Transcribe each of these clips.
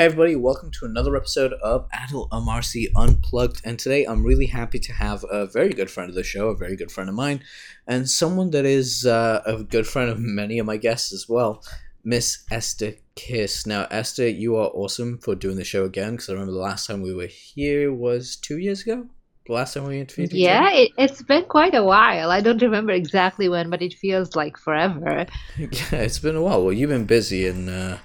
Hey everybody, welcome to another episode of Adela Marcy Unplugged. And today I'm really happy to have a very good friend of the show, a very good friend of mine, and someone that is uh, a good friend of many of my guests as well, Miss Esther Kiss. Now, Esther, you are awesome for doing the show again because I remember the last time we were here was two years ago. The last time we interviewed. each Yeah, it, it's been quite a while. I don't remember exactly when, but it feels like forever. Yeah, it's been a while. Well, you've been busy, and uh,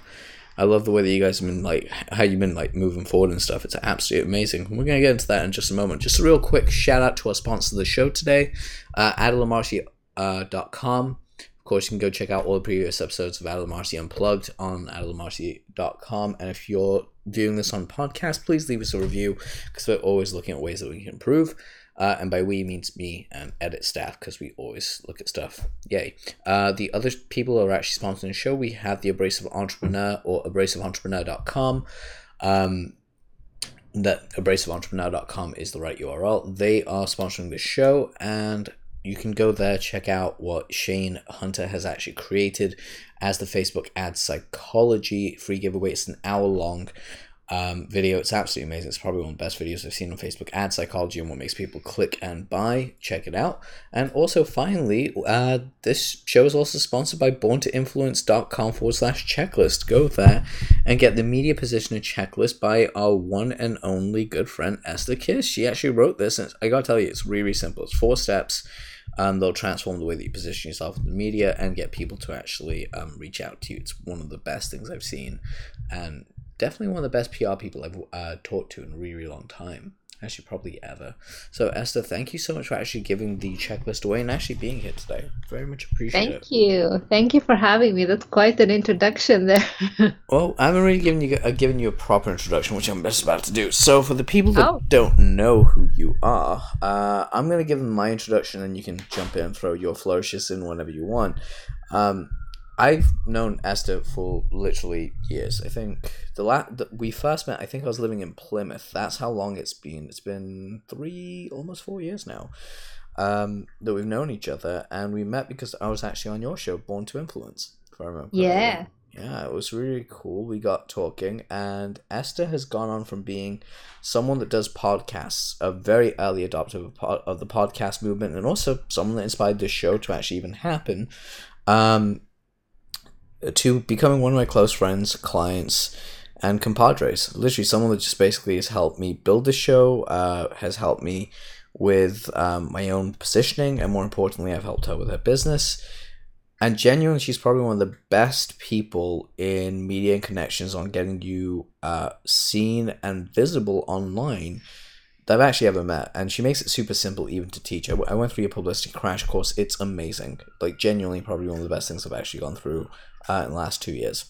I love the way that you guys have been like how you've been like moving forward and stuff. It's absolutely amazing. We're gonna get into that in just a moment. Just a real quick shout out to our sponsor of the show today, uh, AdelaMarcy.com. Of course, you can go check out all the previous episodes of Adela Unplugged on AdelaMarcy.com. And if you're viewing this on podcast, please leave us a review because we're always looking at ways that we can improve. Uh, and by we means me and edit staff because we always look at stuff. Yay. Uh, the other people are actually sponsoring the show, we have the Abrasive Entrepreneur or abrasiveentrepreneur.com. Um, that abrasiveentrepreneur.com is the right URL. They are sponsoring the show, and you can go there, check out what Shane Hunter has actually created as the Facebook ad psychology free giveaway. It's an hour long um, video. It's absolutely amazing. It's probably one of the best videos I've seen on Facebook. Ad psychology and what makes people click and buy. Check it out. And also, finally, uh, this show is also sponsored by borntoinfluence.com forward slash checklist. Go there and get the media positioner checklist by our one and only good friend Esther Kiss. She actually wrote this, and I gotta tell you, it's really, simple. It's four steps. And they'll transform the way that you position yourself in the media and get people to actually um, reach out to you. It's one of the best things I've seen, and definitely one of the best PR people I've uh, talked to in a really, really long time. Actually, probably ever. So, Esther, thank you so much for actually giving the checklist away and actually being here today. Very much appreciate it. Thank you. Thank you for having me. That's quite an introduction there. Well, I haven't really given you uh, given you a proper introduction, which I'm just about to do. So, for the people that Oh. don't know who you are, uh, I'm going to give them my introduction, and you can jump in and throw your flourishes in whenever you want. Um, I've known Esther for literally years. I think the la- the, we first met. I think I was living in Plymouth. That's how long it's been. It's been three, almost four years now. Um, that we've known each other, and we met because I was actually on your show, Born to Influence. If I remember. Yeah. Yeah, it was really cool. We got talking, and Esther has gone on from being someone that does podcasts, a very early adopter of, of the podcast movement, and also someone that inspired this show to actually even happen, um, to becoming one of my close friends, clients, and compadres. Literally, someone that just basically has helped me build the show, uh, has helped me with um, my own positioning, and more importantly, I've helped her with her business. And genuinely, she's probably one of the best people in media and connections on getting you uh, seen and visible online I've actually ever met. And she makes it super simple even to teach. I, w- I went through your publicity crash course. It's amazing. Like, genuinely, probably one of the best things I've actually gone through uh, in the last two years.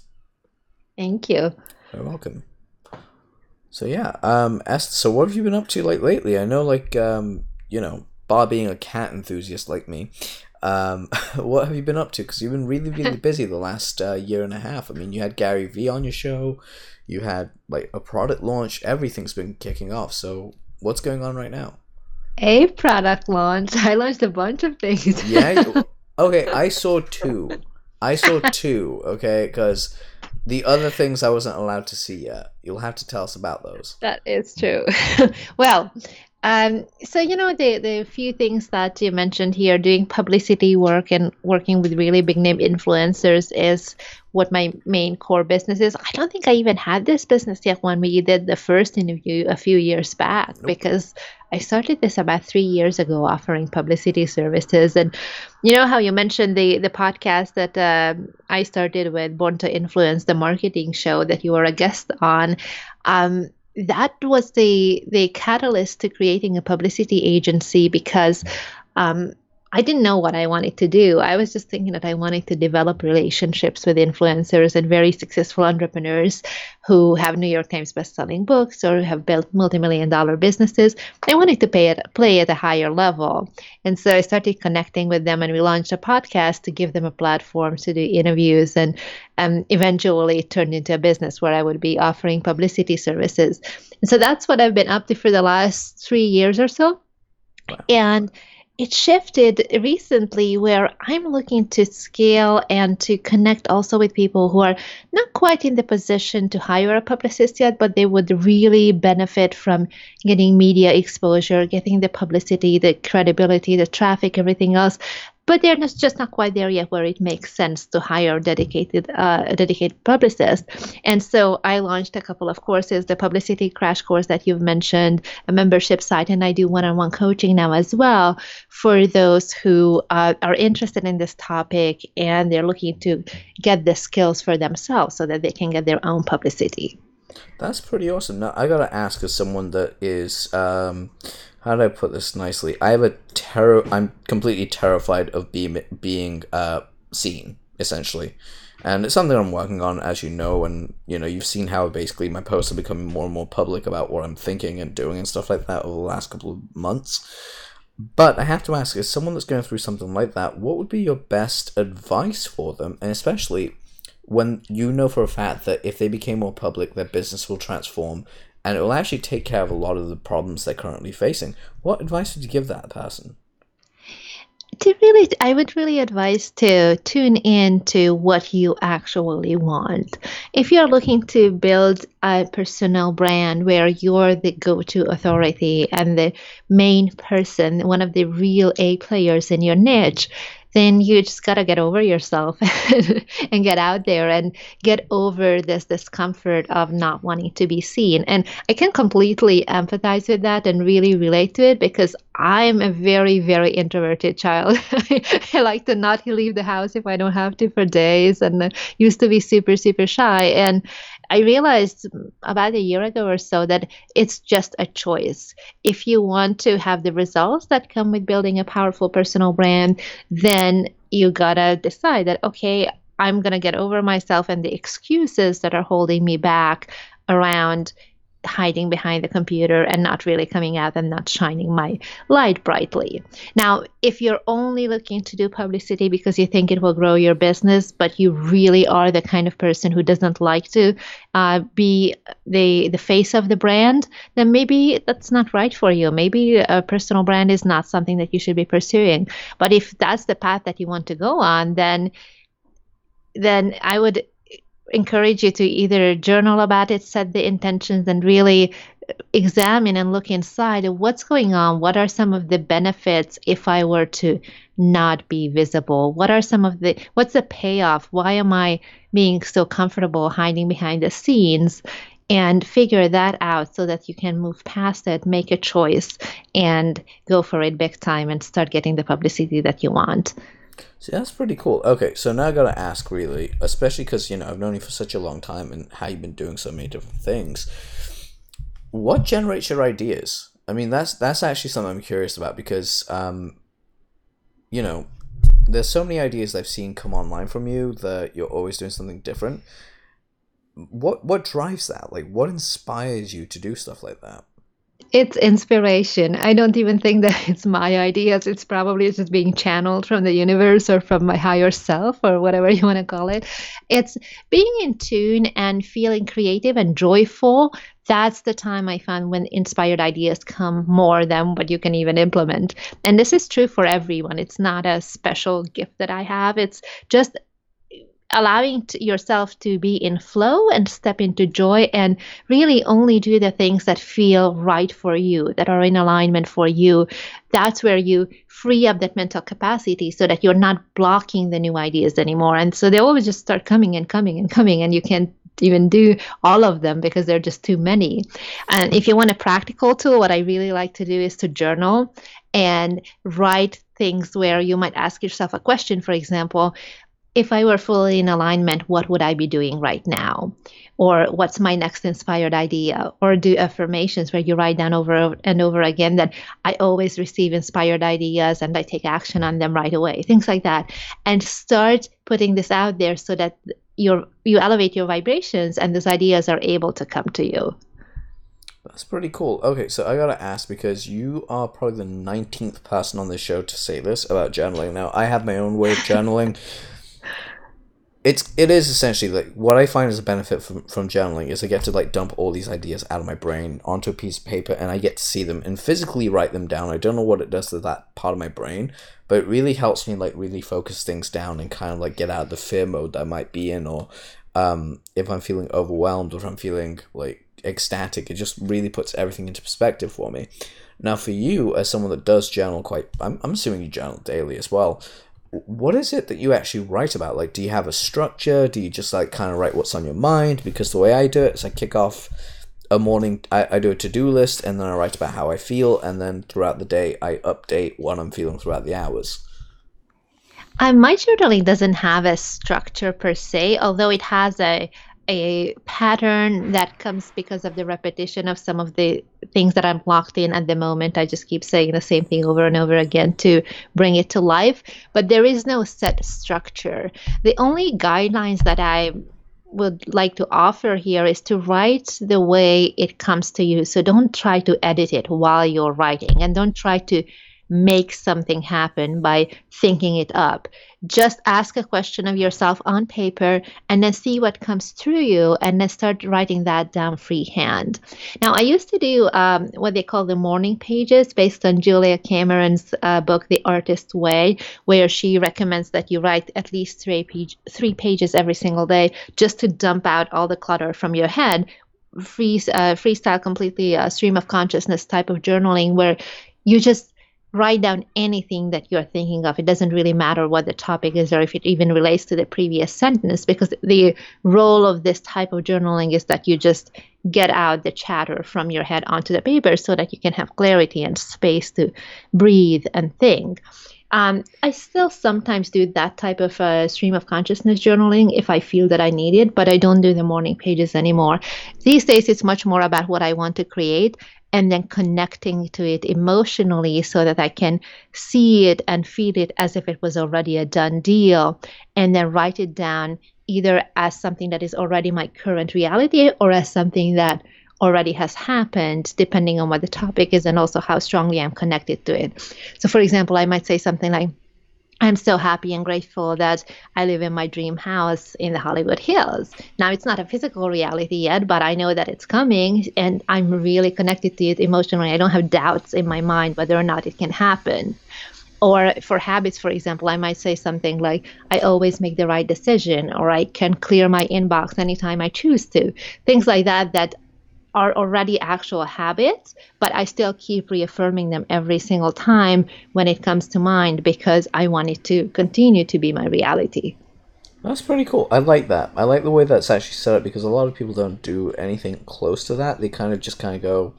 Thank you. You're welcome. So yeah, um, Esther, so what have you been up to like lately? I know, like, um, you know, bar being a cat enthusiast like me, um, what have you been up to? Because you've been really, really busy the last uh, year and a half. I mean, you had Gary Vee on your show, you had like a product launch, everything's been kicking off. So what's going on right now? A product launch. I launched a bunch of things. Yeah. okay, I saw two. I saw two. Okay, because the other things I wasn't allowed to see yet. You'll have to tell us about those. That is true. well, um, so you know the the few things that you mentioned here, doing publicity work and working with really big name influencers is what my main core business is. I don't think I even had this business yet when we did the first interview a few years back Nope. because I started this about three years ago, offering publicity services. And you know how you mentioned the the podcast that um, I started with Born to Influence, the marketing show that you were a guest on. Um, that was the the catalyst to creating a publicity agency because um, I didn't know what I wanted to do. I was just thinking that I wanted to develop relationships with influencers and very successful entrepreneurs who have New York Times best-selling books or have built multi-million dollar businesses. I wanted to pay at, play at a higher level, and so I started connecting with them, and we launched a podcast to give them a platform to do interviews, and um, eventually it turned into a business where I would be offering publicity services. And so that's what I've been up to for the last three years or so. And it shifted recently where I'm looking to scale and to connect also with people who are not quite in the position to hire a publicist yet, but they would really benefit from getting media exposure, getting the publicity, the credibility, the traffic, everything else but they're just not quite there yet where it makes sense to hire dedicated uh, dedicated publicist and so i launched a couple of courses the publicity crash course that you've mentioned a membership site and i do one-on-one coaching now as well for those who uh, are interested in this topic and they're looking to get the skills for themselves so that they can get their own publicity. That's pretty awesome. Now i gotta ask as someone that is um, how do I put this nicely? I have a terror. I'm completely terrified of being being uh, seen, essentially, and it's something I'm working on, as you know. And you know, you've seen how basically my posts are becoming more and more public about what I'm thinking and doing and stuff like that over the last couple of months. But I have to ask, as someone that's going through something like that, what would be your best advice for them, and especially when you know for a fact that if they became more public, their business will transform and it will actually take care of a lot of the problems they're currently facing. What advice would you give that person? To really, I would really advise to tune in to what you actually want. If you're looking to build a personal brand where you're the go to authority and the main person, one of the real A players in your niche, then you just got to get over yourself and get out there and get over this discomfort of not wanting to be seen. And I can completely empathize with that and really relate to it because I'm a very, very introverted child. I like to not leave the house if I don't have to for days and uh, used to be super, super shy. And I realized about a year ago or so that it's just a choice. If you want to have the results that come with building a powerful personal brand, then you gotta decide that, okay, I'm gonna get over myself and the excuses that are holding me back around hiding behind the computer and not really coming out and not shining my light brightly. Now, if you're only looking to do publicity because you think it will grow your business, but you really are the kind of person who doesn't like to uh, be the the face of the brand, then maybe that's not right for you. Maybe a personal brand is not something that you should be pursuing. But if that's the path that you want to go on, then then I would encourage you to either journal about it, set the intentions, and really examine and look inside what's going on. What are some of the benefits if I were to not be visible? What are some of the, what's the payoff? Why am I being so comfortable hiding behind the scenes? And figure that out so that you can move past it, make a choice, and go for it big time and start getting the publicity that you want. See, that's pretty cool. Okay, so now I gotta ask, really, especially because you know I've known you for such a long time and how you've been doing so many different things. What generates your ideas? I mean, that's that's actually something I'm curious about because, um, you know, there's so many ideas I've seen come online from you that you're always doing something different. What what drives that? Like, what inspires you to do stuff like that? It's inspiration. I don't even think that it's my ideas. It's probably just being channeled from the universe or from my higher self or whatever you want to call it. It's being in tune and feeling creative and joyful. That's the time I find when inspired ideas come more than what you can even implement. And this is true for everyone. It's not a special gift that I have. It's just allowing to yourself to be in flow and step into joy and really only do the things that feel right for you that are in alignment for you that's where you free up that mental capacity so that you're not blocking the new ideas anymore and so they always just start coming and coming and coming and you can't even do all of them because they're just too many. And if you want a practical tool, what I really like to do is to journal and write things where you might ask yourself a question, for example, if I were fully in alignment, what would I be doing right now? Or what's my next inspired idea? Or do affirmations where you write down over and over again that I always receive inspired ideas and I take action on them right away. Things like that. And start putting this out there so that you you elevate your vibrations and those ideas are able to come to you. That's pretty cool. Okay, so I gotta ask because you are probably the 19th person on this show to say this about journaling. Now, I have my own way of journaling. it's it is essentially like what I find as a benefit from, from journaling is I get to like dump all these ideas out of my brain onto a piece of paper and I get to see them and physically write them down. I don't know what it does to that part of my brain, but it really helps me like really focus things down and kind of like get out of the fear mode that I might be in or um, if I'm feeling overwhelmed or if I'm feeling like ecstatic, it just really puts everything into perspective for me. Now, for you, as someone that does journal quite, I'm, I'm assuming you journal daily as well what is it that you actually write about? Like, do you have a structure? Do you just like kind of write what's on your mind? Because the way I do it is I kick off a morning, I, I do a to do list and then I write about how I feel, and then throughout the day, I update what I'm feeling throughout the hours. Uh, my journaling doesn't have a structure per se, although it has a a pattern that comes because of the repetition of some of the things that I'm locked in at the moment. I just keep saying the same thing over and over again to bring it to life. But there is no set structure. The only guidelines that I would like to offer here is to write the way it comes to you. So don't try to edit it while you're writing and don't try to make something happen by thinking it up. Just ask a question of yourself on paper and then see what comes through you and then start writing that down freehand. Now, I used to do um, what they call the morning pages based on Julia Cameron's uh, book, The Artist's Way, where she recommends that you write at least three, page, three pages every single day just to dump out all the clutter from your head free uh, freestyle completely uh, stream of consciousness type of journaling where you just write down anything that you're thinking of. It doesn't really matter what the topic is or if it even relates to the previous sentence, because the role of this type of journaling is that you just get out the chatter from your head onto the paper so that you can have clarity and space to breathe and think. Um, I still sometimes do that type of uh, stream of consciousness journaling if I feel that I need it, but I don't do the morning pages anymore. These days, it's much more about what I want to create and then connecting to it emotionally so that I can see it and feel it as if it was already a done deal, and then write it down either as something that is already my current reality or as something that already has happened, depending on what the topic is and also how strongly I'm connected to it. So, for example, I might say something like, I'm so happy and grateful that I live in my dream house in the Hollywood Hills. Now, it's not a physical reality yet, but I know that it's coming and I'm really connected to it emotionally. I don't have doubts in my mind whether or not it can happen. Or for habits, for example, I might say something like, I always make the right decision, or I can clear my inbox anytime I choose to. Things like that that are already actual habits, but I still keep reaffirming them every single time when it comes to mind because I want it to continue to be my reality. That's pretty cool. I like that. I like the way that's actually set up because a lot of people don't do anything close to that. They kind of just kind of go,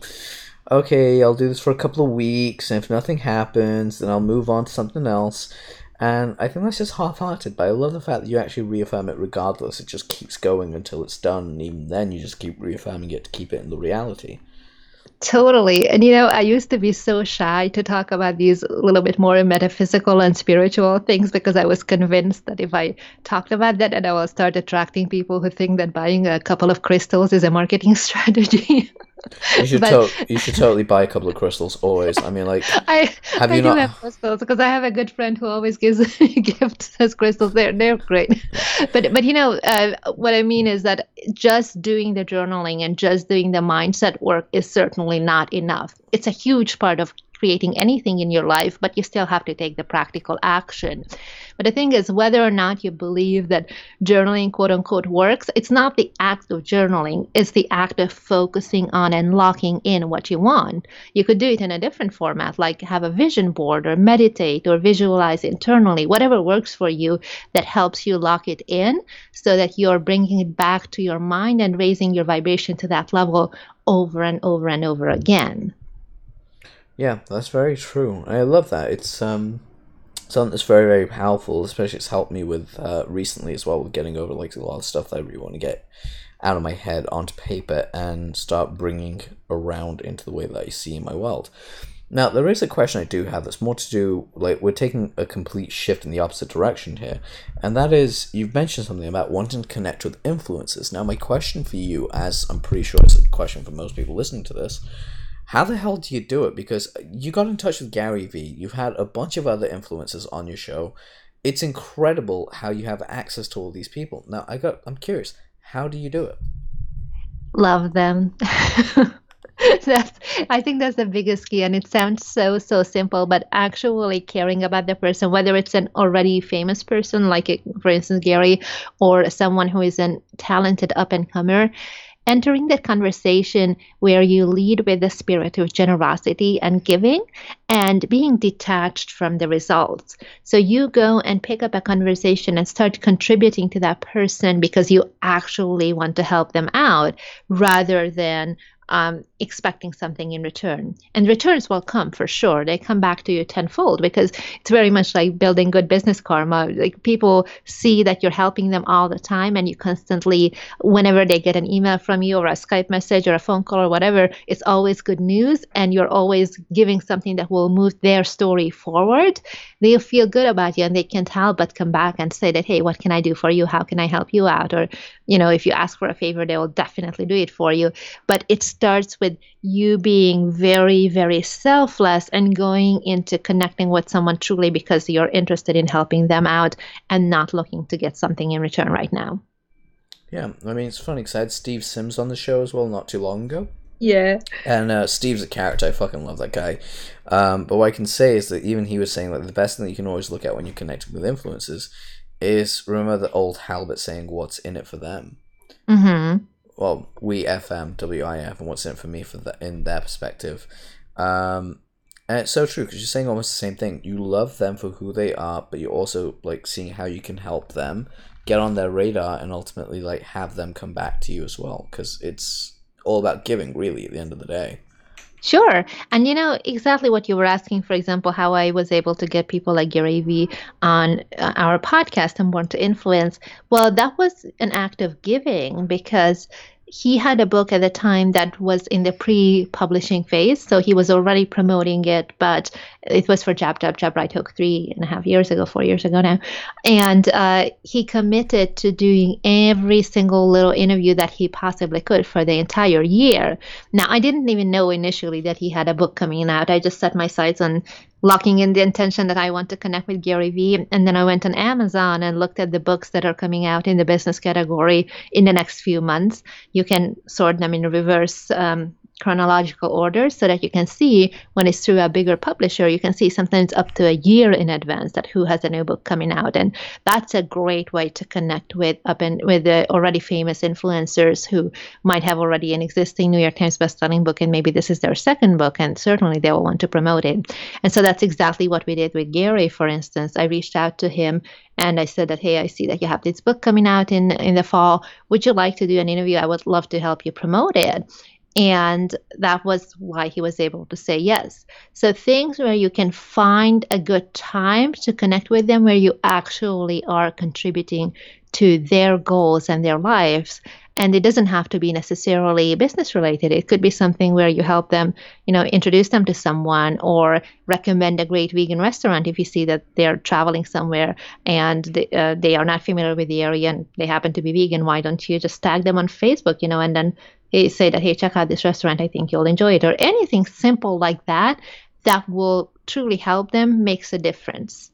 okay, I'll do this for a couple of weeks, and if nothing happens, then I'll move on to something else. And I think that's just half hearted, but I love the fact that you actually reaffirm it regardless. It just keeps going until it's done, and even then, you just keep reaffirming it to keep it in the reality. Totally. And you know, I used to be so shy to talk about these a little bit more metaphysical and spiritual things because I was convinced that if I talked about that, and I will start attracting people who think that buying a couple of crystals is a marketing strategy. You should but, to- you should totally buy a couple of crystals always. I mean, like, I have you I not? do have crystals because I have a good friend who always gives gifts as crystals. They're they're great, but but you know uh, what I mean is that just doing the journaling and just doing the mindset work is certainly not enough. It's a huge part of creating anything in your life, but you still have to take the practical action. But the thing is, whether or not you believe that journaling, quote unquote, works, it's not the act of journaling, it's the act of focusing on and locking in what you want. You could do it in a different format, like have a vision board or meditate or visualize internally, whatever works for you that helps you lock it in so that you're bringing it back to your mind and raising your vibration to that level over and over and over again. Yeah, that's very true. I love that. It's um something that's very very powerful. Especially it's helped me with uh, recently as well with getting over like a lot of stuff that I really want to get out of my head onto paper and start bringing around into the way that I see my world. Now there is a question I do have that's more to do like we're taking a complete shift in the opposite direction here, and that is you've mentioned something about wanting to connect with influences. Now my question for you, as I'm pretty sure it's a question for most people listening to this, how the hell do you do it? Because you got in touch with Gary Vee, you've had a bunch of other influencers on your show, it's incredible how you have access to all these people. Now, I got, I'm curious, how do you do it? Love them. that's i think that's the biggest key and it sounds so so simple but actually caring about the person whether it's an already famous person like for instance gary or someone who is a talented up and comer entering the conversation where you lead with the spirit of generosity and giving and being detached from the results. So you go and pick up a conversation and start contributing to that person because you actually want to help them out rather than um, expecting something in return. And returns will come for sure. They come back to you tenfold because it's very much like building good business karma. Like people see that you're helping them all the time, and you constantly, whenever they get an email from you or a Skype message or a phone call or whatever, it's always good news, and you're always giving something that will move their story forward. They'll feel good about you, and they can't help but come back and say that, hey, what can I do for you? How can I help you out? Or, you know, if you ask for a favor, they will definitely do it for you. But it starts with you being very, very selfless and going into connecting with someone truly because you're interested in helping them out and not looking to get something in return right now. Yeah, I mean, it's funny because I had Steve Sims on the show as well not too long ago. Yeah. And uh, Steve's a character. I fucking love that guy. Um, but what I can say is that even he was saying that the best thing that you can always look at when you're connecting with influencers is remember the old Halbert saying, "What's in it for them." Mm-hmm well, we FM, WIF, and what's in it for me for the, in their perspective. Um, and it's so true because you're saying almost the same thing. You love them for who they are, but you're also like seeing how you can help them get on their radar and ultimately like have them come back to you as well because it's all about giving really at the end of the day. Sure. And you know exactly what you were asking, for example, how I was able to get people like Gary Vee on uh, our podcast and Born to Influence. Well, that was an act of giving because he had a book at the time that was in the pre-publishing phase, so he was already promoting it, but it was for Jab Jab Jab Right Hook three and a half years ago, four years ago now, and uh, he committed to doing every single little interview that he possibly could for the entire year. Now, I didn't even know initially that he had a book coming out. I just set my sights on locking in the intention that I want to connect with Gary Vee. And then I went on Amazon and looked at the books that are coming out in the business category in the next few months. You can sort them in reverse um, chronological order so that you can see when it's through a bigger publisher you can see sometimes up to a year in advance that who has a new book coming out and that's a great way to connect with up and with the already famous influencers who might have already an existing new york times bestselling book and maybe this is their second book and certainly they will want to promote it and so that's exactly what we did with gary for instance i reached out to him and I said that, hey, I see that you have this book coming out in in the fall. Would you like to do an interview? I would love to help you promote it. And that was why he was able to say yes. So, things where you can find a good time to connect with them, where you actually are contributing to their goals and their lives. And it doesn't have to be necessarily business related. It could be something where you help them, you know, introduce them to someone or recommend a great vegan restaurant if you see that they're traveling somewhere and they, uh, they are not familiar with the area and they happen to be vegan. Why don't you just tag them on Facebook, you know, and then say that, hey, check out this restaurant. I think you'll enjoy it, or anything simple like that that will truly help them makes a difference.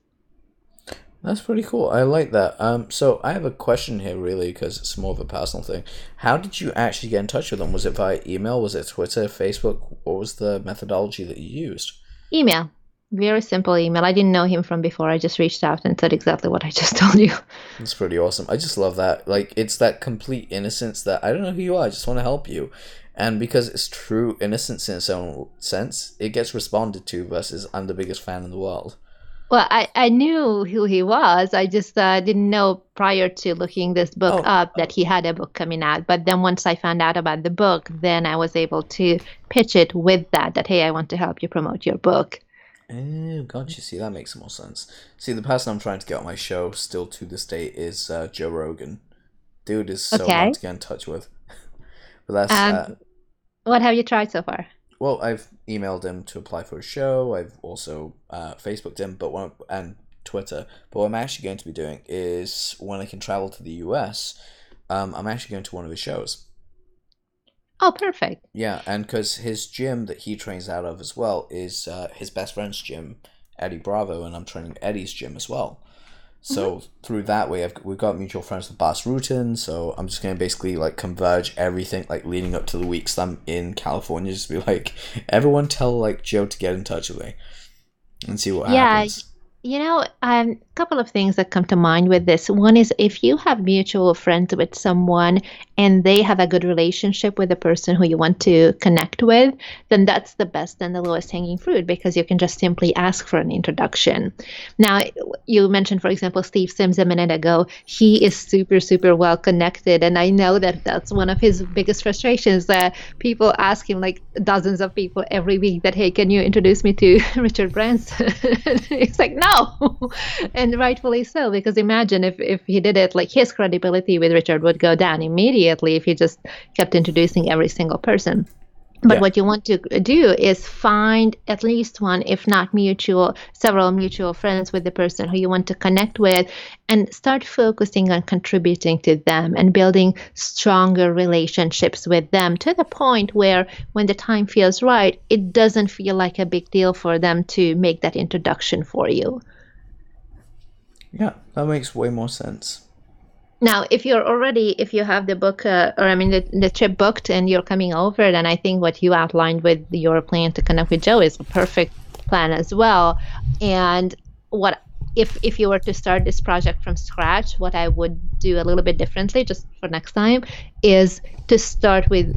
That's pretty cool. I like that. Um, so I have a question here, really, because it's more of a personal thing. How did you actually get in touch with them? Was it via email? Was it Twitter, Facebook? What was the methodology that you used? Email very simple email. I didn't know him from before. I just reached out and said exactly what I just told you. That's pretty awesome. I just love that. Like it's that complete innocence that I don't know who you are. I just want to help you. And because it's true innocence in its own sense, it gets responded to versus I'm the biggest fan in the world. Well, I, I knew who he was. I just uh, didn't know prior to looking this book oh. up that he had a book coming out. But then once I found out about the book, then I was able to pitch it with that, that, hey, I want to help you promote your book. Oh, gotcha. See, that makes more sense. See, the person I'm trying to get on my show still to this day is uh, Joe Rogan. Dude is so okay. hard to get in touch with. but that's. Um, uh, what have you tried so far? Well, I've emailed him to apply for a show. I've also uh, Facebooked him, but one and Twitter. But what I'm actually going to be doing is when I can travel to the US, um, I'm actually going to one of his shows. Oh, perfect. Yeah, and because his gym that he trains out of as well is uh, his best friend's gym, Eddie Bravo, and I'm training Eddie's gym as well. So mm-hmm. through that way, I've, we've got mutual friends with Bas Rutten. So I'm just gonna basically like converge everything like leading up to the weeks I'm in California. Just be like, everyone tell like Joe to get in touch with me and see what yeah, happens. Yeah, you know, um, couple of things that come to mind with this. One is if you have mutual friends with someone and they have a good relationship with the person who you want to connect with, then that's the best and the lowest hanging fruit because you can just simply ask for an introduction. Now, you mentioned, for example, Steve Sims a minute ago. He is super, super well connected. And I know that that's one of his biggest frustrations that people ask him, like dozens of people every week, that, hey, can you introduce me to Richard Branson? He's like, no and rightfully so, because imagine if, if he did it, like his credibility with Richard would go down immediately if he just kept introducing every single person. But yeah. what you want to do is find at least one, if not mutual, several mutual friends with the person who you want to connect with and start focusing on contributing to them and building stronger relationships with them to the point where when the time feels right, it doesn't feel like a big deal for them to make that introduction for you. Yeah, that makes way more sense. Now, if you're already, if you have the book, uh, or I mean, the, the trip booked and you're coming over, then I think what you outlined with your plan to connect with Joe is a perfect plan as well. And what if if you were to start this project from scratch, what I would do a little bit differently, just for next time, is to start with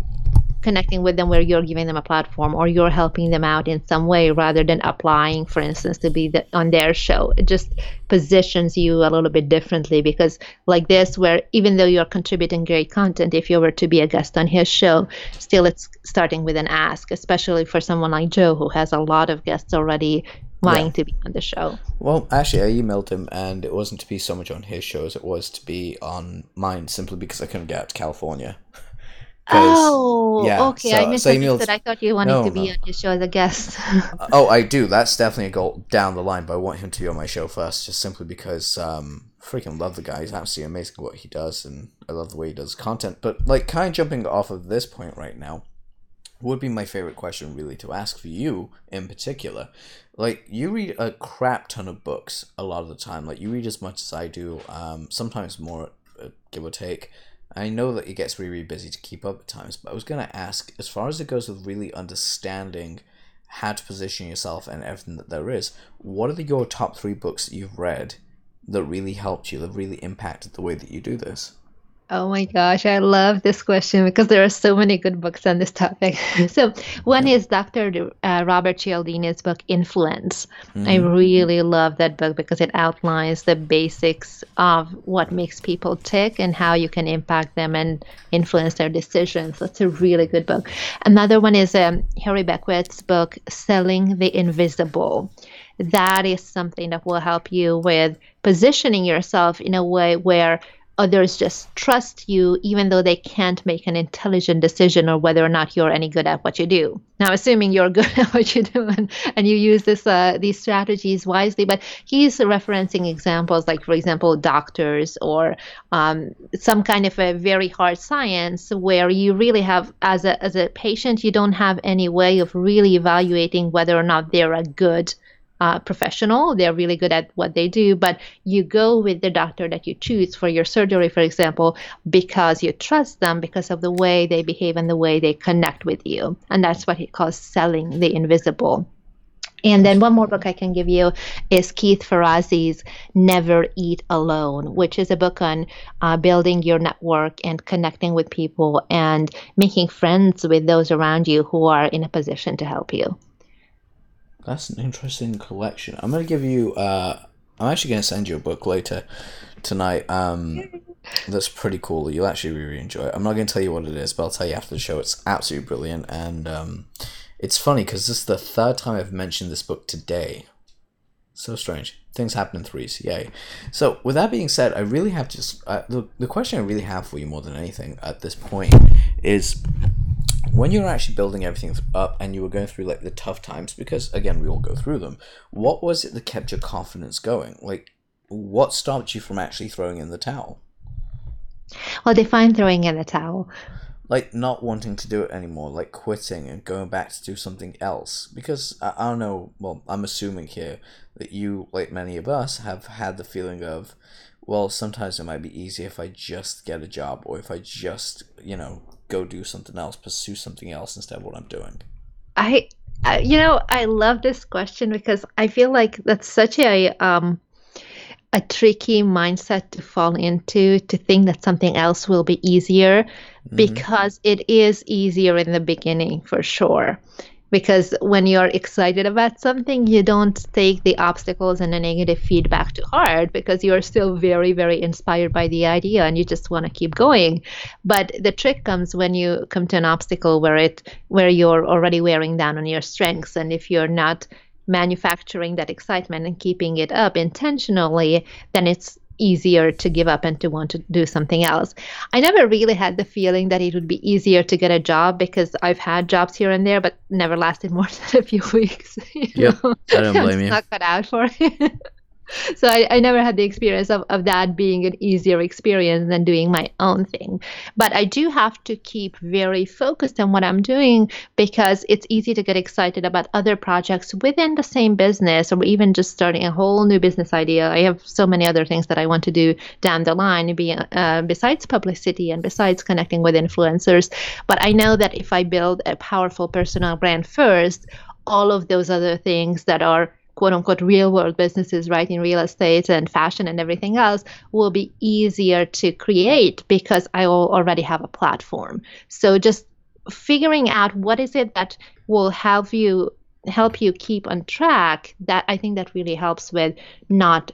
connecting with them where you're giving them a platform or you're helping them out in some way rather than applying for instance to be the, on their show it just positions you a little bit differently because like this where even though you're contributing great content if you were to be a guest on his show still it's starting with an ask especially for someone like joe who has a lot of guests already wanting yeah. to be on the show. Well, actually, I emailed him, and it wasn't to be so much on his show as it was to be on mine, simply because I couldn't get out to California. Oh, yeah, okay. So, I misunderstood. So I thought you wanted no, to be no. on your show as a guest. oh, I do. That's definitely a goal down the line, but I want him to be on my show first, just simply because um, freaking love the guy. He's absolutely amazing what he does, and I love the way he does content. But like, kind of jumping off of this point right now, would be my favorite question really to ask for you in particular. Like, you read a crap ton of books a lot of the time. Like, you read as much as I do. Um, sometimes more, uh, give or take. I know that it gets really, really busy to keep up at times, but I was going to ask, as far as it goes with really understanding how to position yourself and everything that there is, what are the, your top three books that you've read that really helped you, that really impacted the way that you do this? Oh my gosh, I love this question because there are so many good books on this topic. so, one is Dr. Uh, Robert Cialdini's book, Influence. Mm-hmm. I really love that book because it outlines the basics of what makes people tick and how you can impact them and influence their decisions. That's a really good book. Another one is um, Harry Beckwith's book, Selling the Invisible. That is something that will help you with positioning yourself in a way where others just trust you even though they can't make an intelligent decision or whether or not you're any good at what you do. Now assuming you're good at what you do and, and you use this uh, these strategies wisely but he's referencing examples like for example doctors or um, some kind of a very hard science where you really have as a as a patient you don't have any way of really evaluating whether or not they're a good uh, professional. They're really good at what they do, but you go with the doctor that you choose for your surgery, for example, because you trust them because of the way they behave and the way they connect with you. And that's what he calls selling the invisible. And then one more book I can give you is Keith Ferrazzi's Never Eat Alone, which is a book on uh, building your network and connecting with people and making friends with those around you who are in a position to help you. That's an interesting collection. I'm gonna give you. Uh, I'm actually gonna send you a book later tonight. Um, that's pretty cool. You'll actually really enjoy it. I'm not gonna tell you what it is, but I'll tell you after the show. It's absolutely brilliant, and um, it's funny because this is the third time I've mentioned this book today. So strange. Things happen in threes. Yay. So, with that being said, I really have just uh, the the question I really have for you more than anything at this point is when you're actually building everything up and you were going through like the tough times because again we all go through them what was it that kept your confidence going like what stopped you from actually throwing in the towel well define throwing in the towel like not wanting to do it anymore, like quitting and going back to do something else. Because I, I don't know, well, I'm assuming here that you, like many of us, have had the feeling of, well, sometimes it might be easy if I just get a job or if I just, you know, go do something else, pursue something else instead of what I'm doing. I, I you know, I love this question because I feel like that's such a um a tricky mindset to fall into to think that something else will be easier mm-hmm. because it is easier in the beginning for sure because when you're excited about something you don't take the obstacles and the negative feedback to heart because you're still very very inspired by the idea and you just want to keep going. But the trick comes when you come to an obstacle where it where you're already wearing down on your strengths. And if you're not manufacturing that excitement and keeping it up intentionally then it's easier to give up and to want to do something else. I never really had the feeling that it would be easier to get a job because I've had jobs here and there, but never lasted more than a few weeks. yep, know? I don't blame you. Not cut out for it so I, I never had the experience of, of that being an easier experience than doing my own thing. But i do have to keep very focused on what i'm doing because it's easy to get excited about other projects within the same business or even just starting a whole new business idea. I have so many other things that i want to do down the line be, uh, besides publicity and besides connecting with influencers. But i know that if i build a powerful personal brand first all of those other things that are quote unquote real world businesses, right, in real estate and fashion and everything else, will be easier to create because I already have a platform. So just figuring out what is it that will help you help you keep on track that i think that really helps with not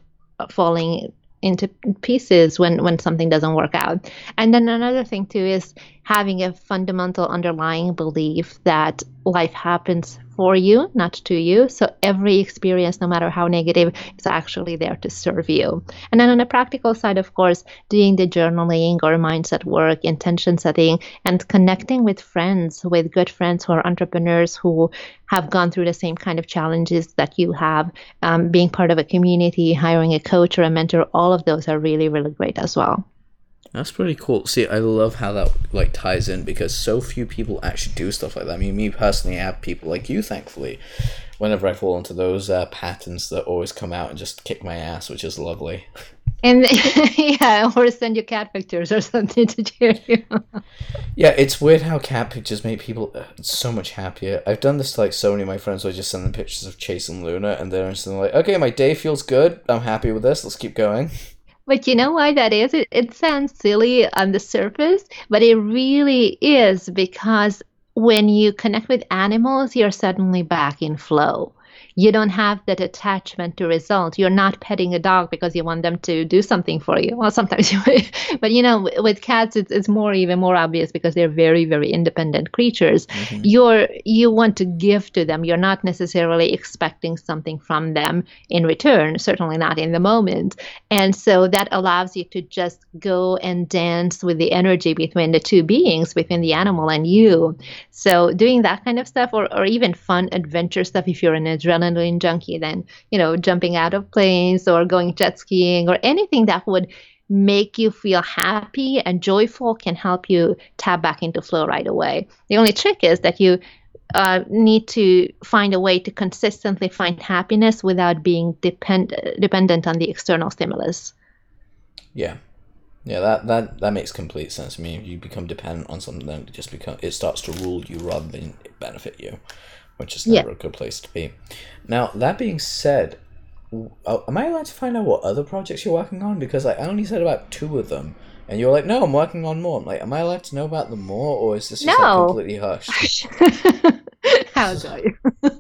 falling into pieces when when something doesn't work out and then another thing too is having a fundamental underlying belief that life happens for you, not to you. So every experience, no matter how negative, is actually there to serve you. And then on the practical side, of course, doing the journaling or mindset work, intention setting, and connecting with friends, with good friends who are entrepreneurs who have gone through the same kind of challenges that you have, um, being part of a community, hiring a coach or a mentor, all of those are really, really great as well. That's pretty cool. See, I love how that like ties in because so few people actually do stuff like that. I mean, me personally, I have people like you, thankfully. Whenever I fall into those uh, patterns that always come out and just kick my ass, which is lovely. And yeah, or send you cat pictures or something to cheer you. yeah, it's weird how cat pictures make people uh, so much happier. I've done this to like so many of my friends where I just send them pictures of Chase and Luna, and they're instantly like, "Okay, my day feels good. I'm happy with this. Let's keep going." But you know why that is? It, it sounds silly on the surface, but it really is because when you connect with animals, you're suddenly back in flow you don't have that attachment to result. You're not petting a dog because you want them to do something for you. Well, sometimes you, but you know, with cats, it's, it's more even more obvious because they're very, very independent creatures. Mm-hmm. You're you want to give to them. You're not necessarily expecting something from them in return. Certainly not in the moment. And so that allows you to just go and dance with the energy between the two beings, between the animal and you. So doing that kind of stuff, or or even fun adventure stuff, if you're an adrenaline adrenaline junkie than you know jumping out of planes or going jet skiing or anything that would make you feel happy and joyful can help you tap back into flow right away. The only trick is that you uh, need to find a way to consistently find happiness without being depend- dependent on the external stimulus. Yeah. Yeah, that, that, that makes complete sense to me. If you become dependent on something, then it just become it starts to rule you rather than benefit you which is never yeah. a good place to be. Now, that being said, uh, am I allowed to find out what other projects you're working on? Because like, I only said about two of them, and you're like, no, I'm working on more. I'm like, am I allowed to know about them more, or is this just no. like, completely hushed? How dare you?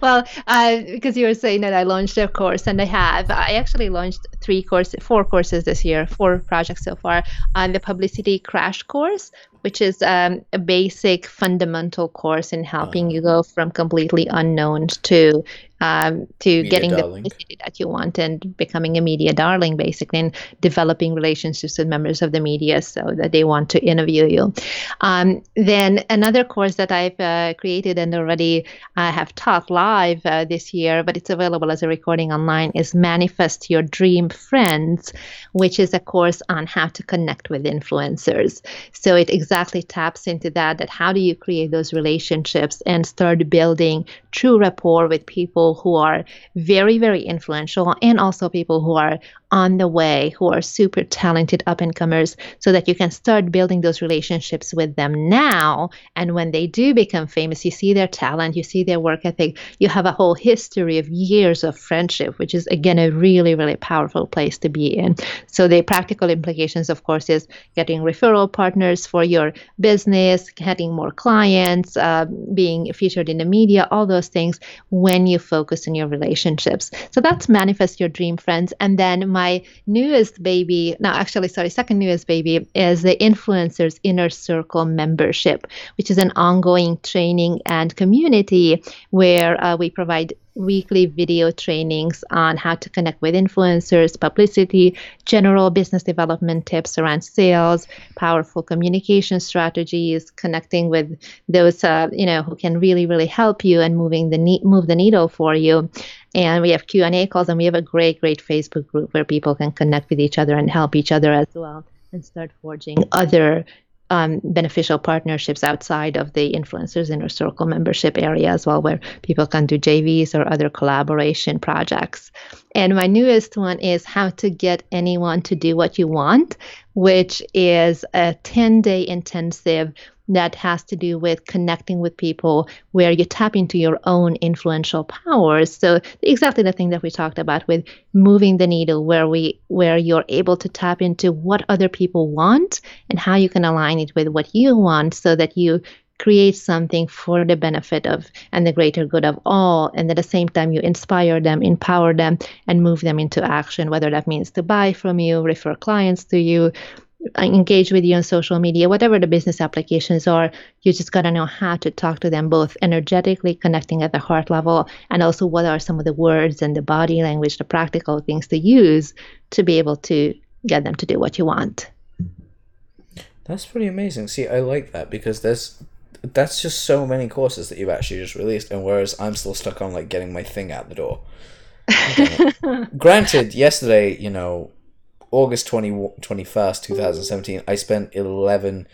well, uh, because you were saying that I launched a course, and I have. I actually launched three courses, four courses this year, four projects so far. On the publicity crash course, which is um, a basic fundamental course in helping you go from completely unknown to um, to Media getting darling. the publicity that you want and becoming a media darling, basically, and developing relationships with members of the media so that they want to interview you. Um, then another course that I've uh, created and already I have taught live uh, this year, but it's available as a recording online, is Manifest Your Dream Friends, which is a course on how to connect with influencers. So it exactly taps into that, that how do you create those relationships and start building true rapport with people who are very, very influential and also people who are on the way who are super talented up and comers so that you can start building those relationships with them now. And when they do become famous you see their talent you see their work ethic you have a whole history of years of friendship which is again a really really powerful place to be in. So the practical implications of course is getting referral partners for your business getting more clients uh, being featured in the media all those things when you focus on your relationships. So that's manifest your dream friends. And then my my newest baby, no, actually, sorry, second newest baby is the Influencers Inner Circle membership, which is an ongoing training and community where uh, we provide weekly video trainings on how to connect with influencers, publicity, general business development tips around sales, powerful communication strategies, connecting with those uh, you know who can really really help you and moving the ne- move the needle for you. And we have Q and A calls, and we have a great great Facebook group where people can connect with each other and help each other as well, and start forging other um, beneficial partnerships outside of the influencers inner circle membership area as well, where people can do JVs or other collaboration projects. And my newest one is how to get anyone to do what you want, which is a 10 day intensive that has to do with connecting with people where you tap into your own influential powers. So exactly the thing that we talked about with moving the needle where we where you're able to tap into what other people want and how you can align it with what you want so that you create something for the benefit of and the greater good of all. And at the same time you inspire them empower them and move them into action whether that means to buy from you refer clients to you Uh, engage with you on social media, whatever the business applications are, you just got to know how to talk to them both energetically, connecting at the heart level, and also what are some of the words and the body language, the practical things to use to be able to get them to do what you want. That's pretty amazing. See, I like that because there's that's just so many courses that you've actually just released, and whereas I'm still stuck on like getting my thing out the door. Granted, yesterday, you know, August 20, 21st, 2017, I spent 11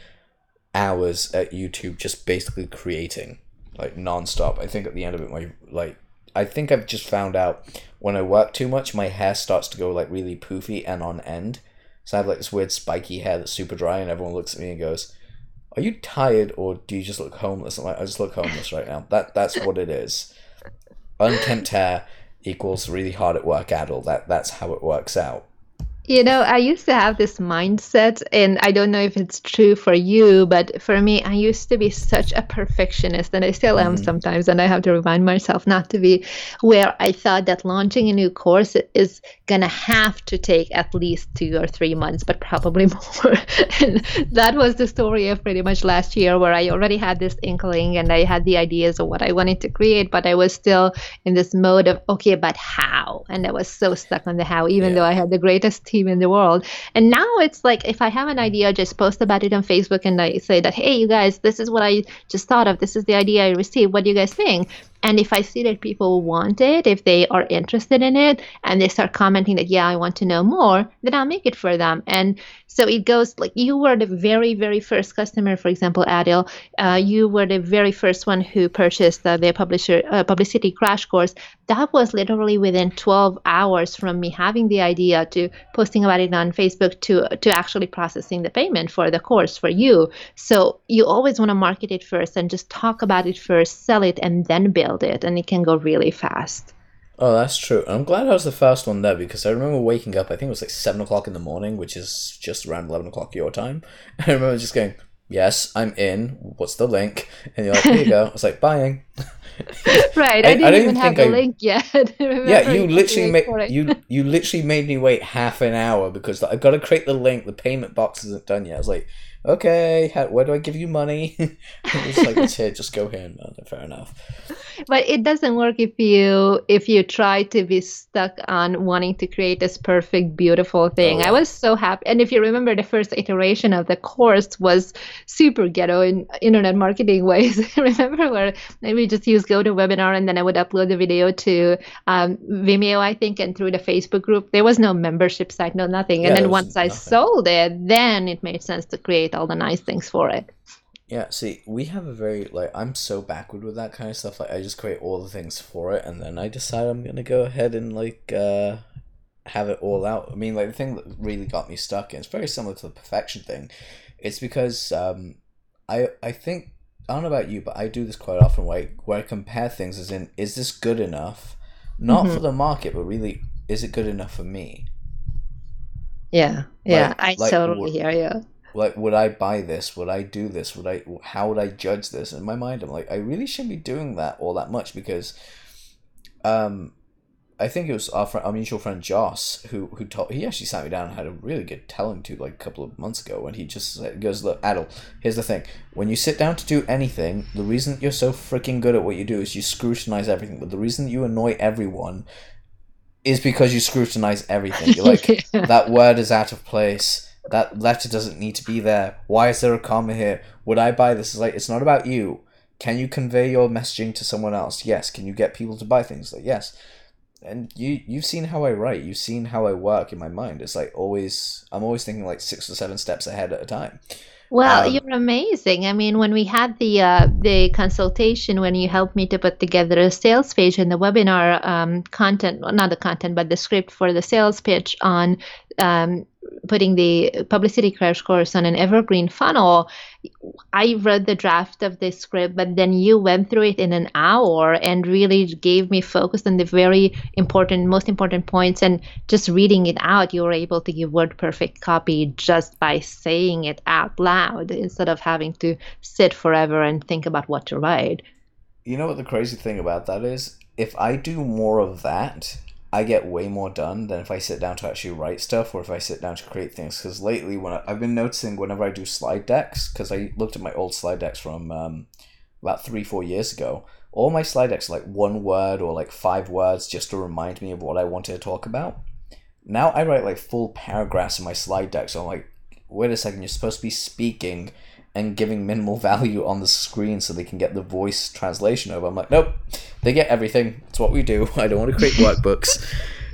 hours at YouTube just basically creating, like, non-stop. I think at the end of it, my, like, I think I've just found out when I work too much, my hair starts to go, like, really poofy and on end. So I have, like, this weird spiky hair that's super dry, and everyone looks at me and goes, are you tired or do you just look homeless? I'm like, I just look homeless right now. That That's what it is. Unkempt hair equals really hard at work adult. That, that's how it works out. You know, I used to have this mindset, and I don't know if it's true for you, but for me, I used to be such a perfectionist, and I still am mm. sometimes. And I have to remind myself not to be, where I thought that launching a new course is going to have to take at least two or three months, but probably more. and that was the story of pretty much last year, where I already had this inkling and I had the ideas of what I wanted to create, but I was still in this mode of, okay, but how? And I was so stuck on the how, even yeah. though I had the greatest team team in the world. And now it's like if I have an idea, I just post about it on Facebook and I say that, hey, you guys, this is what I just thought of. This is the idea I received. What do you guys think? And if I see that people want it, if they are interested in it, and they start commenting that, yeah, I want to know more, then I'll make it for them. And so it goes like you were the very, very first customer, for example, Adil. Uh, you were the very first one who purchased uh, the publisher uh, publicity crash course. That was literally within 12 hours from me having the idea to posting about it on Facebook to to actually processing the payment for the course for you. So you always want to market it first and just talk about it first, sell it, and then build nailed it, and it can go really fast. Oh, that's true. I'm glad I was the first one there because I remember waking up. I think it was like seven o'clock in the morning, which is just around eleven o'clock your time. I remember just going, "Yes, I'm in. What's the link?" And you're like, "Here you go." I was like, "Buying." right. I, I didn't I even have the I, link yet. yeah, you literally made you you literally made me wait half an hour because I've got to create the link. The payment box isn't done yet. I was like, okay, how, where do I give you money? it's like, it's here, just go here. No, fair enough. but it doesn't work if you if you try to be stuck on wanting to create this perfect beautiful thing Oh, yeah. i was so happy and if you remember the first iteration of the course was super ghetto in internet marketing ways remember where we just use GoToWebinar and then i would upload the video to um, vimeo i think and through the facebook group there was no membership site no nothing Yeah, and then once i sold it then it made sense to create all the nice things for it Yeah, see, we have a very like I'm so backward with that kind of stuff. Like I just create all the things for it, and then I decide I'm gonna go ahead and like uh, have it all out. I mean, like the thing that really got me stuck, and it's very similar to the perfection thing. It's because um, I I think I don't know about you, but I do this quite often, where I, where I compare things as in, is this good enough? Not for the market, but really, is it good enough for me? yeah yeah Like- i like totally hear you like would i buy this? Would i do this? Would i how would i judge this? In my mind i'm like i really shouldn't be doing that all that much because um i think it was our, friend, our mutual friend joss who who told he actually sat me down and had a really good telling to like a couple of months ago and he just said, goes look adel here's the thing. When you sit down to do anything the reason you're so freaking good at what you do is you scrutinize everything but the reason you annoy everyone is because you scrutinize everything. You're like Yeah. that word is out of place. That letter doesn't need to be there. Why is there a comma here? Would I buy this? It's like it's not about you. Can you convey your messaging to someone else? Yes. Can you get people to buy things? Like yes. And you you've seen how I write. You've seen how I work in my mind. It's like always I'm always thinking like six or seven steps ahead at a time. Well, Um, you're amazing. I mean, when we had the uh, the consultation, when you helped me to put together a sales page and the webinar um, content, well, not the content, but the script for the sales pitch on um, putting the publicity crash course on an evergreen funnel, I wrote the draft of the script, but then you went through it in an hour and really gave me focus on the very important, most important points. And just reading it out, you were able to give word perfect copy just by saying it out loud instead of having to sit forever and think about what to write. You know what the crazy thing about that is? If I do more of that, I get way more done than if I sit down to actually write stuff or if I sit down to create things. Because lately, when I, I've been noticing whenever I do slide decks, because I looked at my old slide decks from um, about three, four years ago, all my slide decks like one word or like five words just to remind me of what I wanted to talk about. Now I write like full paragraphs in my slide deck, so I'm like, wait a second, you're supposed to be speaking and giving minimal value on the screen so they can get the voice translation over. I'm like, nope, they get everything. It's what we do. I don't want to create workbooks.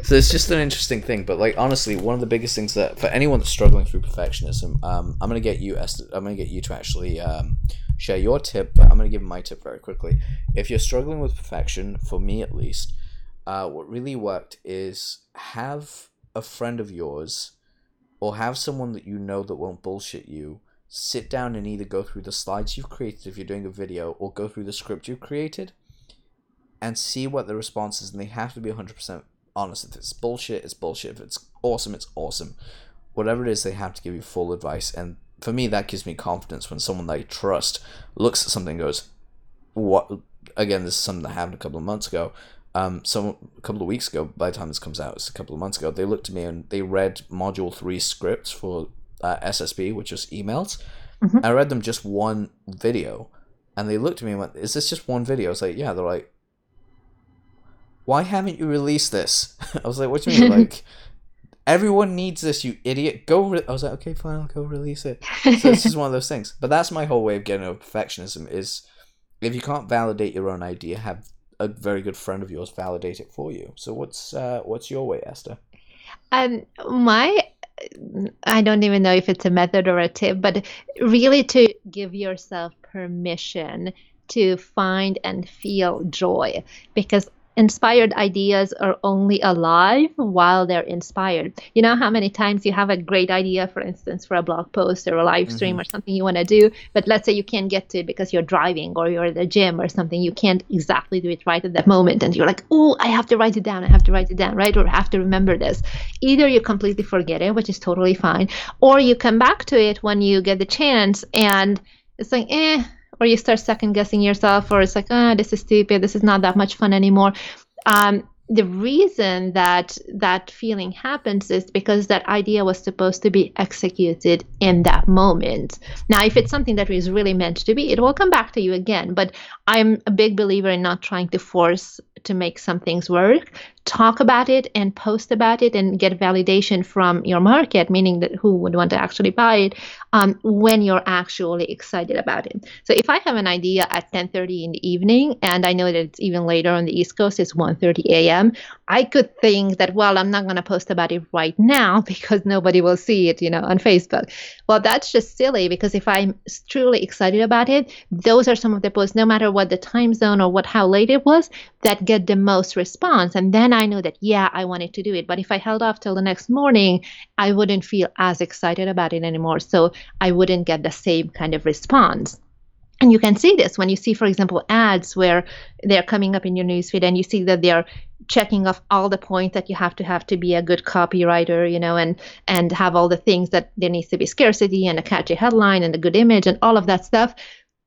So it's just an interesting thing. But like honestly, one of the biggest things that for anyone that's struggling through perfectionism, um, I'm gonna get you, Esther, I'm gonna get you to actually um, share your tip. But I'm gonna give my tip very quickly. If you're struggling with perfection, for me at least, uh, what really worked is have a friend of yours or have someone that you know that won't bullshit you sit down and either go through the slides you've created if you're doing a video or go through the script you've created and see what the response is. And they have to be 100% honest. If it's bullshit it's bullshit. If it's awesome it's awesome. Whatever it is they have to give you full advice. And for me that gives me confidence when someone that i trust looks at something goes what? Again this is something that happened a couple of months ago. Um, some a couple of weeks ago, by the time this comes out, it's a couple of months ago. They looked at me and they read Module Three scripts for uh, SSB, which is emails. Mhm. I read them just one video, and they looked at me and went, "Is this just one video?" I was like, "Yeah." They're like, "Why haven't you released this?" I was like, "What do you mean?" Like, everyone needs this, you idiot. Go. Re-. I was like, "Okay, fine, I'll go release it." so it's just one of those things. But that's my whole way of getting over perfectionism is if you can't validate your own idea, have a very good friend of yours validate it for you. So what's uh, what's your way, Esther? Um, my, I don't even know if it's a method or a tip, but really to give yourself permission to find and feel joy. Because inspired ideas are only alive while they're inspired. You know how many times you have a great idea, for instance, for a blog post or a live stream Mhm. or something you want to do, but let's say you can't get to it because you're driving or you're at the gym or something. You can't exactly do it right at that moment. And you're like, oh, I have to write it down. I have to write it down, right? Or I have to remember this. Either you completely forget it, which is totally fine, or you come back to it when you get the chance and it's like, eh, or you start second guessing yourself, or it's like, ah, this is stupid. This is not that much fun anymore. Um, the reason that that feeling happens is because that idea was supposed to be executed in that moment. Now, if it's something that is really meant to be, it will come back to you again. But I'm a big believer in not trying to force to make some things work talk about it and post about it and get validation from your market, meaning that who would want to actually buy it um, when you're actually excited about it. So if I have an idea at 10:30 in the evening and I know that it's even later on the East Coast, it's 1:30 a.m. I could think that well, I'm not going to post about it right now because nobody will see it, you know, on Facebook. Well, that's just silly because if I'm truly excited about it, those are some of the posts, no matter what the time zone or what how late it was, that get the most response, and then I know that, yeah, I wanted to do it. But if I held off till the next morning, I wouldn't feel as excited about it anymore. So I wouldn't get the same kind of response. And you can see this when you see, for example, ads where they're coming up in your newsfeed and you see that they're checking off all the points that you have to have to be a good copywriter, you know, and and have all the things that there needs to be scarcity and a catchy headline and a good image and all of that stuff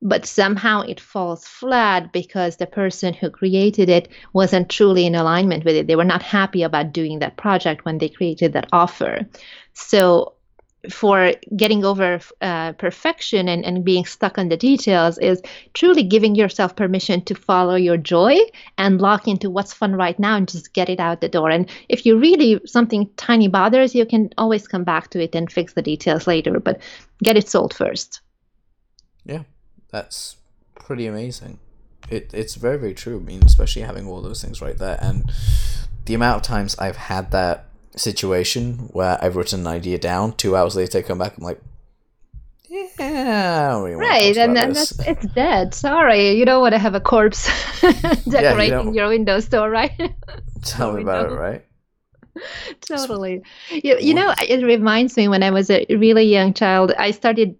but somehow it falls flat because the person who created it wasn't truly in alignment with it. They were not happy about doing that project when they created that offer. So, for getting over uh, perfection and, and being stuck on the details is truly giving yourself permission to follow your joy and lock into what's fun right now and just get it out the door. And if you really something tiny bothers, you can always come back to it and fix the details later, but get it sold first. Yeah, that's pretty amazing. It it's very very true. I mean, especially having all those things right there, and the amount of times I've had that situation where I've written an idea down, two hours later I come back, I'm like, yeah, really right, and then that's, it's dead. Sorry, you don't want to have a corpse decorating yeah, you your window store, right? Tell me about it, right? totally. You, you know, it reminds me when I was a really young child, I started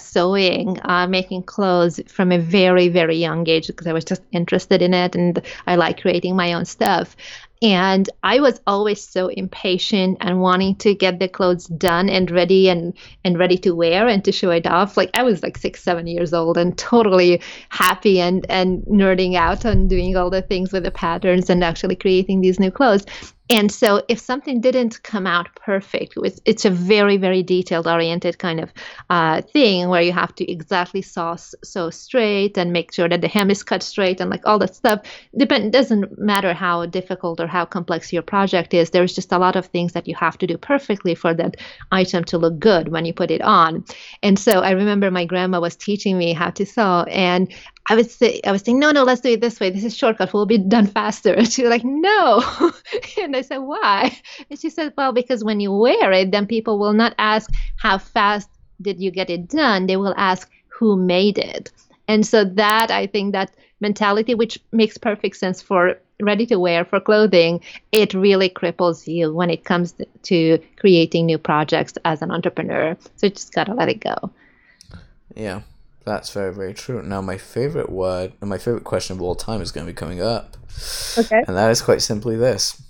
sewing, uh, making clothes from a very, very young age because I was just interested in it and I like creating my own stuff. And I was always so impatient and wanting to get the clothes done and ready and, and ready to wear and to show it off. Like I was like six, seven years old and totally happy and, and nerding out on doing all the things with the patterns and actually creating these new clothes. And so if something didn't come out perfect, it's, a very, very detailed oriented kind of uh, thing where you have to exactly saw so straight and make sure that the hem is cut straight and like all that stuff. Depend doesn't matter how difficult or how complex your project is. There's just a lot of things that you have to do perfectly for that item to look good when you put it on. And so I remember my grandma was teaching me how to sew, and I was say, I was saying, no, no, let's do it this way. This is shortcut. We'll be done faster. And like, no. and I said, why? And she said, well, because when you wear it, then people will not ask how fast did you get it done. They will ask who made it. And so that I think that mentality, which makes perfect sense for ready to wear for clothing, it really cripples you when it comes to creating new projects as an entrepreneur. So you just gotta let it go. Yeah. That's very, very true. Now, my favorite word, and my favorite question of all time is going to be coming up. Okay. And that is quite simply this.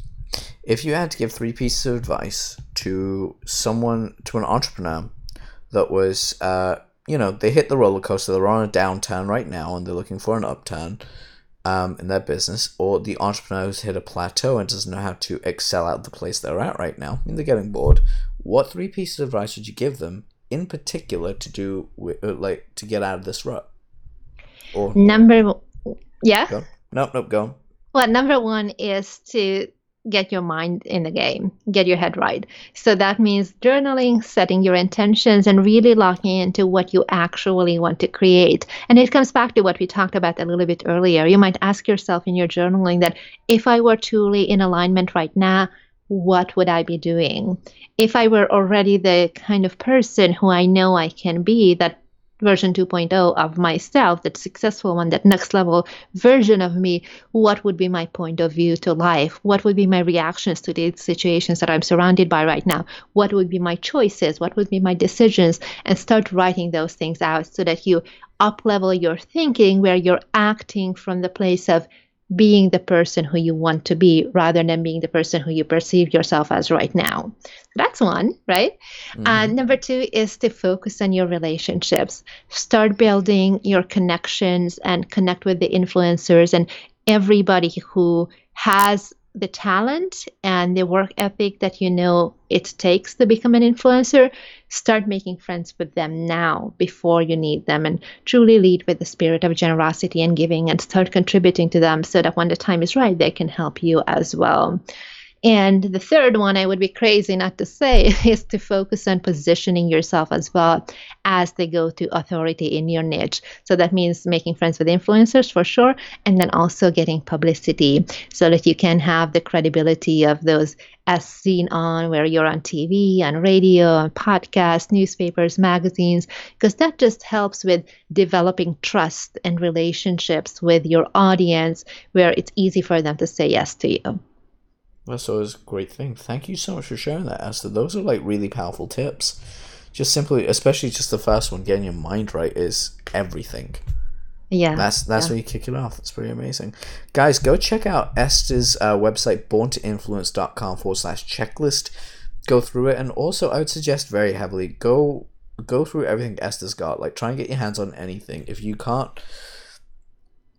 If you had to give three pieces of advice to someone, to an entrepreneur that was, uh, you know, they hit the roller coaster, they're on a downturn right now and they're looking for an upturn um, in their business, or the entrepreneur who's hit a plateau and doesn't know how to excel out the place they're at right now, I mean, they're getting bored, what three pieces of advice would you give them in particular to do with, uh, like to get out of this rut? Or number, yeah. Go. Nope, nope, go. Well, number one is to get your mind in the game, get your head right. So that means journaling, setting your intentions, and really locking into what you actually want to create. And it comes back to what we talked about a little bit earlier. You might ask yourself in your journaling that if I were truly in alignment right now, what would I be doing? If I were already the kind of person who I know I can be, that version 2.0 of myself, that successful one, that next level version of me, what would be my point of view to life? What would be my reactions to the situations that I'm surrounded by right now? What would be my choices? What would be my decisions? And start writing those things out so that you up level your thinking where you're acting from the place of being the person who you want to be rather than being the person who you perceive yourself as right now. That's one, right? Mm-hmm. Uh, number two is to focus on your relationships. Start building your connections and connect with the influencers and everybody who has the talent and the work ethic that you know it takes to become an influencer, start making friends with them now before you need them and truly lead with the spirit of generosity and giving and start contributing to them so that when the time is right, they can help you as well. And the third one, I would be crazy not to say, is to focus on positioning yourself as well as the go to authority in your niche. So that means making friends with influencers for sure, and then also getting publicity so that you can have the credibility of those as seen on where you're on TV, on radio, on podcasts, newspapers, magazines, because that just helps with developing trust and relationships with your audience where it's easy for them to say yes to you. That's always a great thing. Thank you so much for sharing that, Esther. Those are like really powerful tips. Just simply, especially just the first one, getting your mind right is everything. Yeah. That's that's yeah. where you kick it off. That's pretty amazing. Guys, go check out Esther's uh, website, borntoinfluence.com forward slash checklist. Go through it. And also, I would suggest very heavily go go through everything Esther's got. Like, try and get your hands on anything. If you can't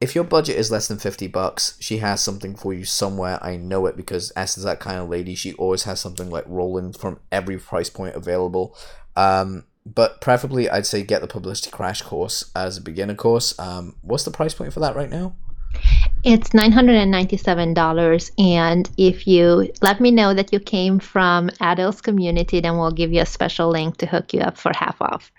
if your budget is less than 50 bucks, she has something for you somewhere. I know it because Esther's that kind of lady. She always has something like rolling from every price point available. Um, but preferably, I'd say get the Publicity Crash course as a beginner course. Um, what's the price point for that right now? It's $997. And if you let me know that you came from Adele's community, then we'll give you a special link to hook you up for half off.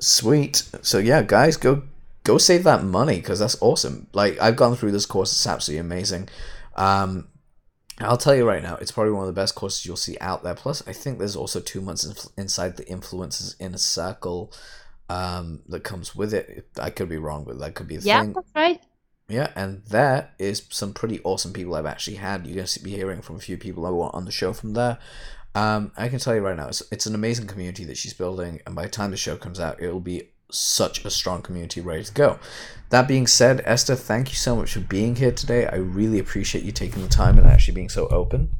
Sweet. So, yeah, guys, go go save that money because that's awesome. Like I've gone through this course; it's absolutely amazing. Um, I'll tell you right now, it's probably one of the best courses you'll see out there. Plus, I think there's also two months inside the influencers inner circle um, that comes with it. I could be wrong, but that could be the yeah, thing. that's right. Yeah, and there is some pretty awesome people I've actually had. You're going to be hearing from a few people I want on the show from there. Um, I can tell you right now, it's, it's an amazing community that she's building, and by the time the show comes out, it'll be such a strong community ready to go. That being said, Esther, thank you so much for being here today. I really appreciate you taking the time and actually being so open.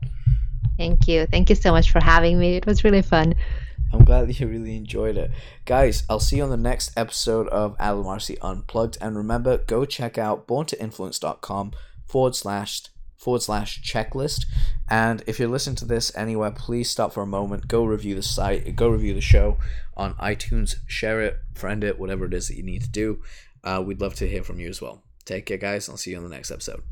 Thank you. Thank you so much for having me. It was really fun. I'm glad that you really enjoyed it. Guys, I'll see you on the next episode of Adela Marcy Unplugged. And remember, go check out borntoinfluence.com forward slash forward slash checklist. And if you're listening to this anywhere, please stop for a moment, go review the site, go review the show on iTunes, share it, friend it, whatever it is that you need to do. Uh, we'd love to hear from you as well. Take care, guys. I'll see you on the next episode.